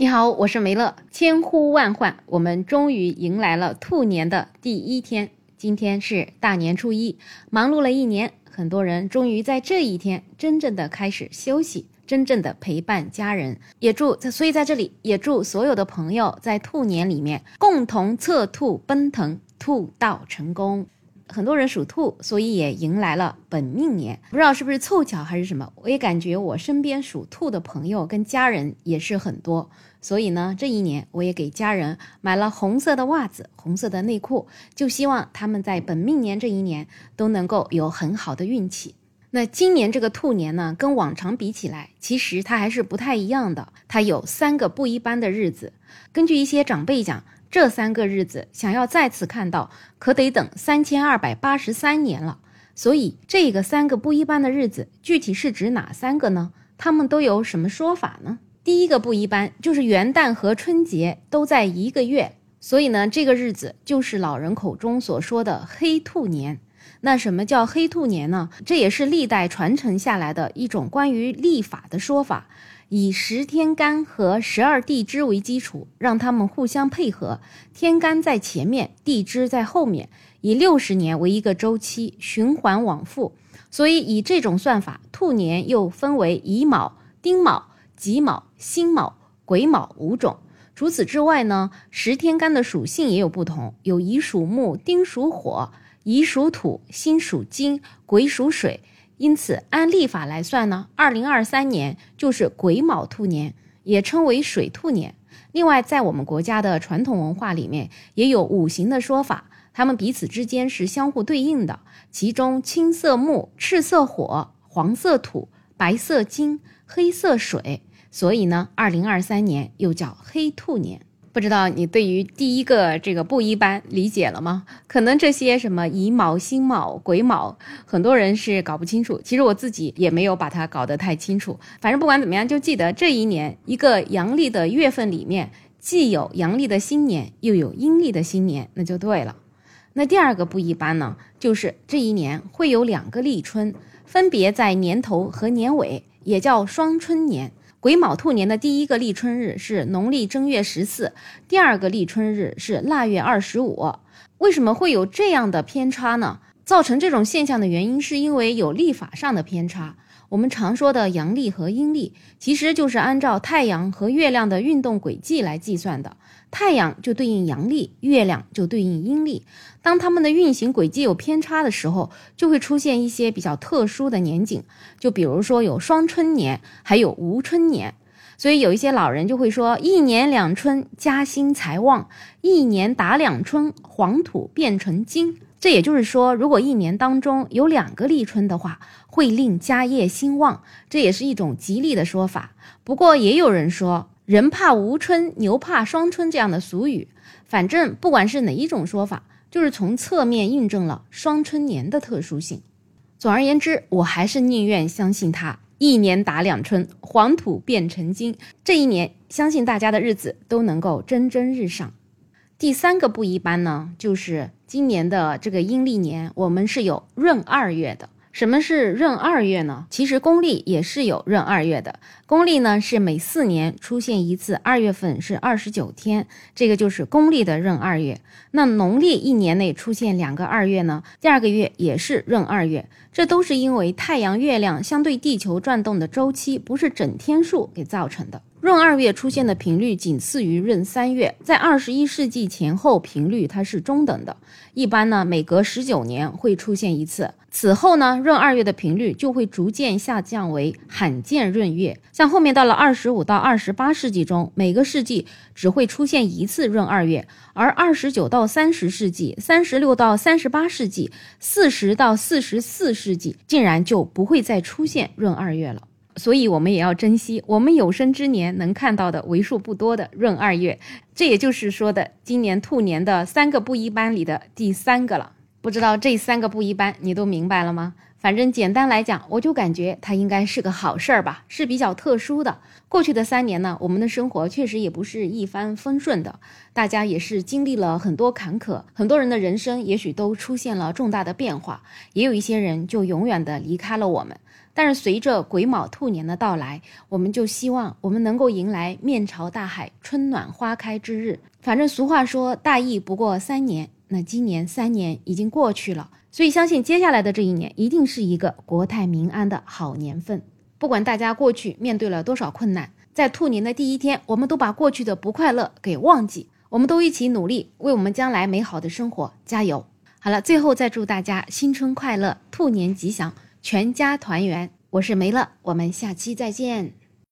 你好，我是梅乐。千呼万唤，我们终于迎来了兔年的第一天。今天是大年初一，忙碌了一年，很多人终于在这一天真正的开始休息，真正的陪伴家人。也祝在，所以在这里也祝所有的朋友在兔年里面共同策兔奔腾，兔到成功。很多人属兔，所以也迎来了本命年。不知道是不是凑巧还是什么，我也感觉我身边属兔的朋友跟家人也是很多。所以呢，这一年我也给家人买了红色的袜子、红色的内裤，就希望他们在本命年这一年都能够有很好的运气。那今年这个兔年呢，跟往常比起来，其实它还是不太一样的。它有三个不一般的日子。根据一些长辈讲。这三个日子想要再次看到，可得等三千二百八十三年了。所以，这个三个不一般的日子，具体是指哪三个呢？他们都有什么说法呢？第一个不一般，就是元旦和春节都在一个月，所以呢，这个日子就是老人口中所说的黑兔年。那什么叫黑兔年呢？这也是历代传承下来的一种关于历法的说法。以十天干和十二地支为基础，让他们互相配合，天干在前面，地支在后面，以六十年为一个周期，循环往复。所以以这种算法，兔年又分为乙卯、丁卯、己卯、辛卯、癸卯五种。除此之外呢，十天干的属性也有不同，有乙属木，丁属火，乙属土，辛属金，癸属水。因此，按历法来算呢，二零二三年就是癸卯兔年，也称为水兔年。另外，在我们国家的传统文化里面，也有五行的说法，它们彼此之间是相互对应的。其中，青色木、赤色火、黄色土、白色金、黑色水，所以呢，二零二三年又叫黑兔年。不知道你对于第一个这个不一般理解了吗？可能这些什么乙卯、辛卯、癸卯，很多人是搞不清楚。其实我自己也没有把它搞得太清楚。反正不管怎么样，就记得这一年一个阳历的月份里面，既有阳历的新年，又有阴历的新年，那就对了。那第二个不一般呢，就是这一年会有两个立春，分别在年头和年尾，也叫双春年。癸卯兔年的第一个立春日是农历正月十四，第二个立春日是腊月二十五。为什么会有这样的偏差呢？造成这种现象的原因，是因为有历法上的偏差。我们常说的阳历和阴历，其实就是按照太阳和月亮的运动轨迹来计算的。太阳就对应阳历，月亮就对应阴历。当它们的运行轨迹有偏差的时候，就会出现一些比较特殊的年景。就比如说有双春年，还有无春年。所以有一些老人就会说：一年两春，家兴财旺；一年打两春，黄土变成金。这也就是说，如果一年当中有两个立春的话，会令家业兴旺，这也是一种吉利的说法。不过也有人说“人怕无春，牛怕双春”这样的俗语。反正不管是哪一种说法，就是从侧面印证了双春年的特殊性。总而言之，我还是宁愿相信它“一年打两春，黄土变成金”。这一年，相信大家的日子都能够蒸蒸日上。第三个不一般呢，就是今年的这个阴历年，我们是有闰二月的。什么是闰二月呢？其实公历也是有闰二月的。公历呢是每四年出现一次，二月份是二十九天，这个就是公历的闰二月。那农历一年内出现两个二月呢，第二个月也是闰二月，这都是因为太阳、月亮相对地球转动的周期不是整天数给造成的。闰二月出现的频率仅次于闰三月，在二十一世纪前后频率它是中等的，一般呢每隔十九年会出现一次。此后呢，闰二月的频率就会逐渐下降为罕见闰月。像后面到了二十五到二十八世纪中，每个世纪只会出现一次闰二月，而二十九到三十世纪、三十六到三十八世纪、四十到四十四世纪，竟然就不会再出现闰二月了。所以，我们也要珍惜我们有生之年能看到的为数不多的闰二月。这也就是说的今年兔年的三个不一般里的第三个了。不知道这三个不一般你都明白了吗？反正简单来讲，我就感觉它应该是个好事儿吧，是比较特殊的。过去的三年呢，我们的生活确实也不是一帆风顺的，大家也是经历了很多坎坷，很多人的人生也许都出现了重大的变化，也有一些人就永远的离开了我们。但是随着癸卯兔年的到来，我们就希望我们能够迎来面朝大海、春暖花开之日。反正俗话说，大疫不过三年，那今年三年已经过去了，所以相信接下来的这一年一定是一个国泰民安的好年份。不管大家过去面对了多少困难，在兔年的第一天，我们都把过去的不快乐给忘记，我们都一起努力，为我们将来美好的生活加油。好了，最后再祝大家新春快乐，兔年吉祥，全家团圆。我是梅乐，我们下期再见。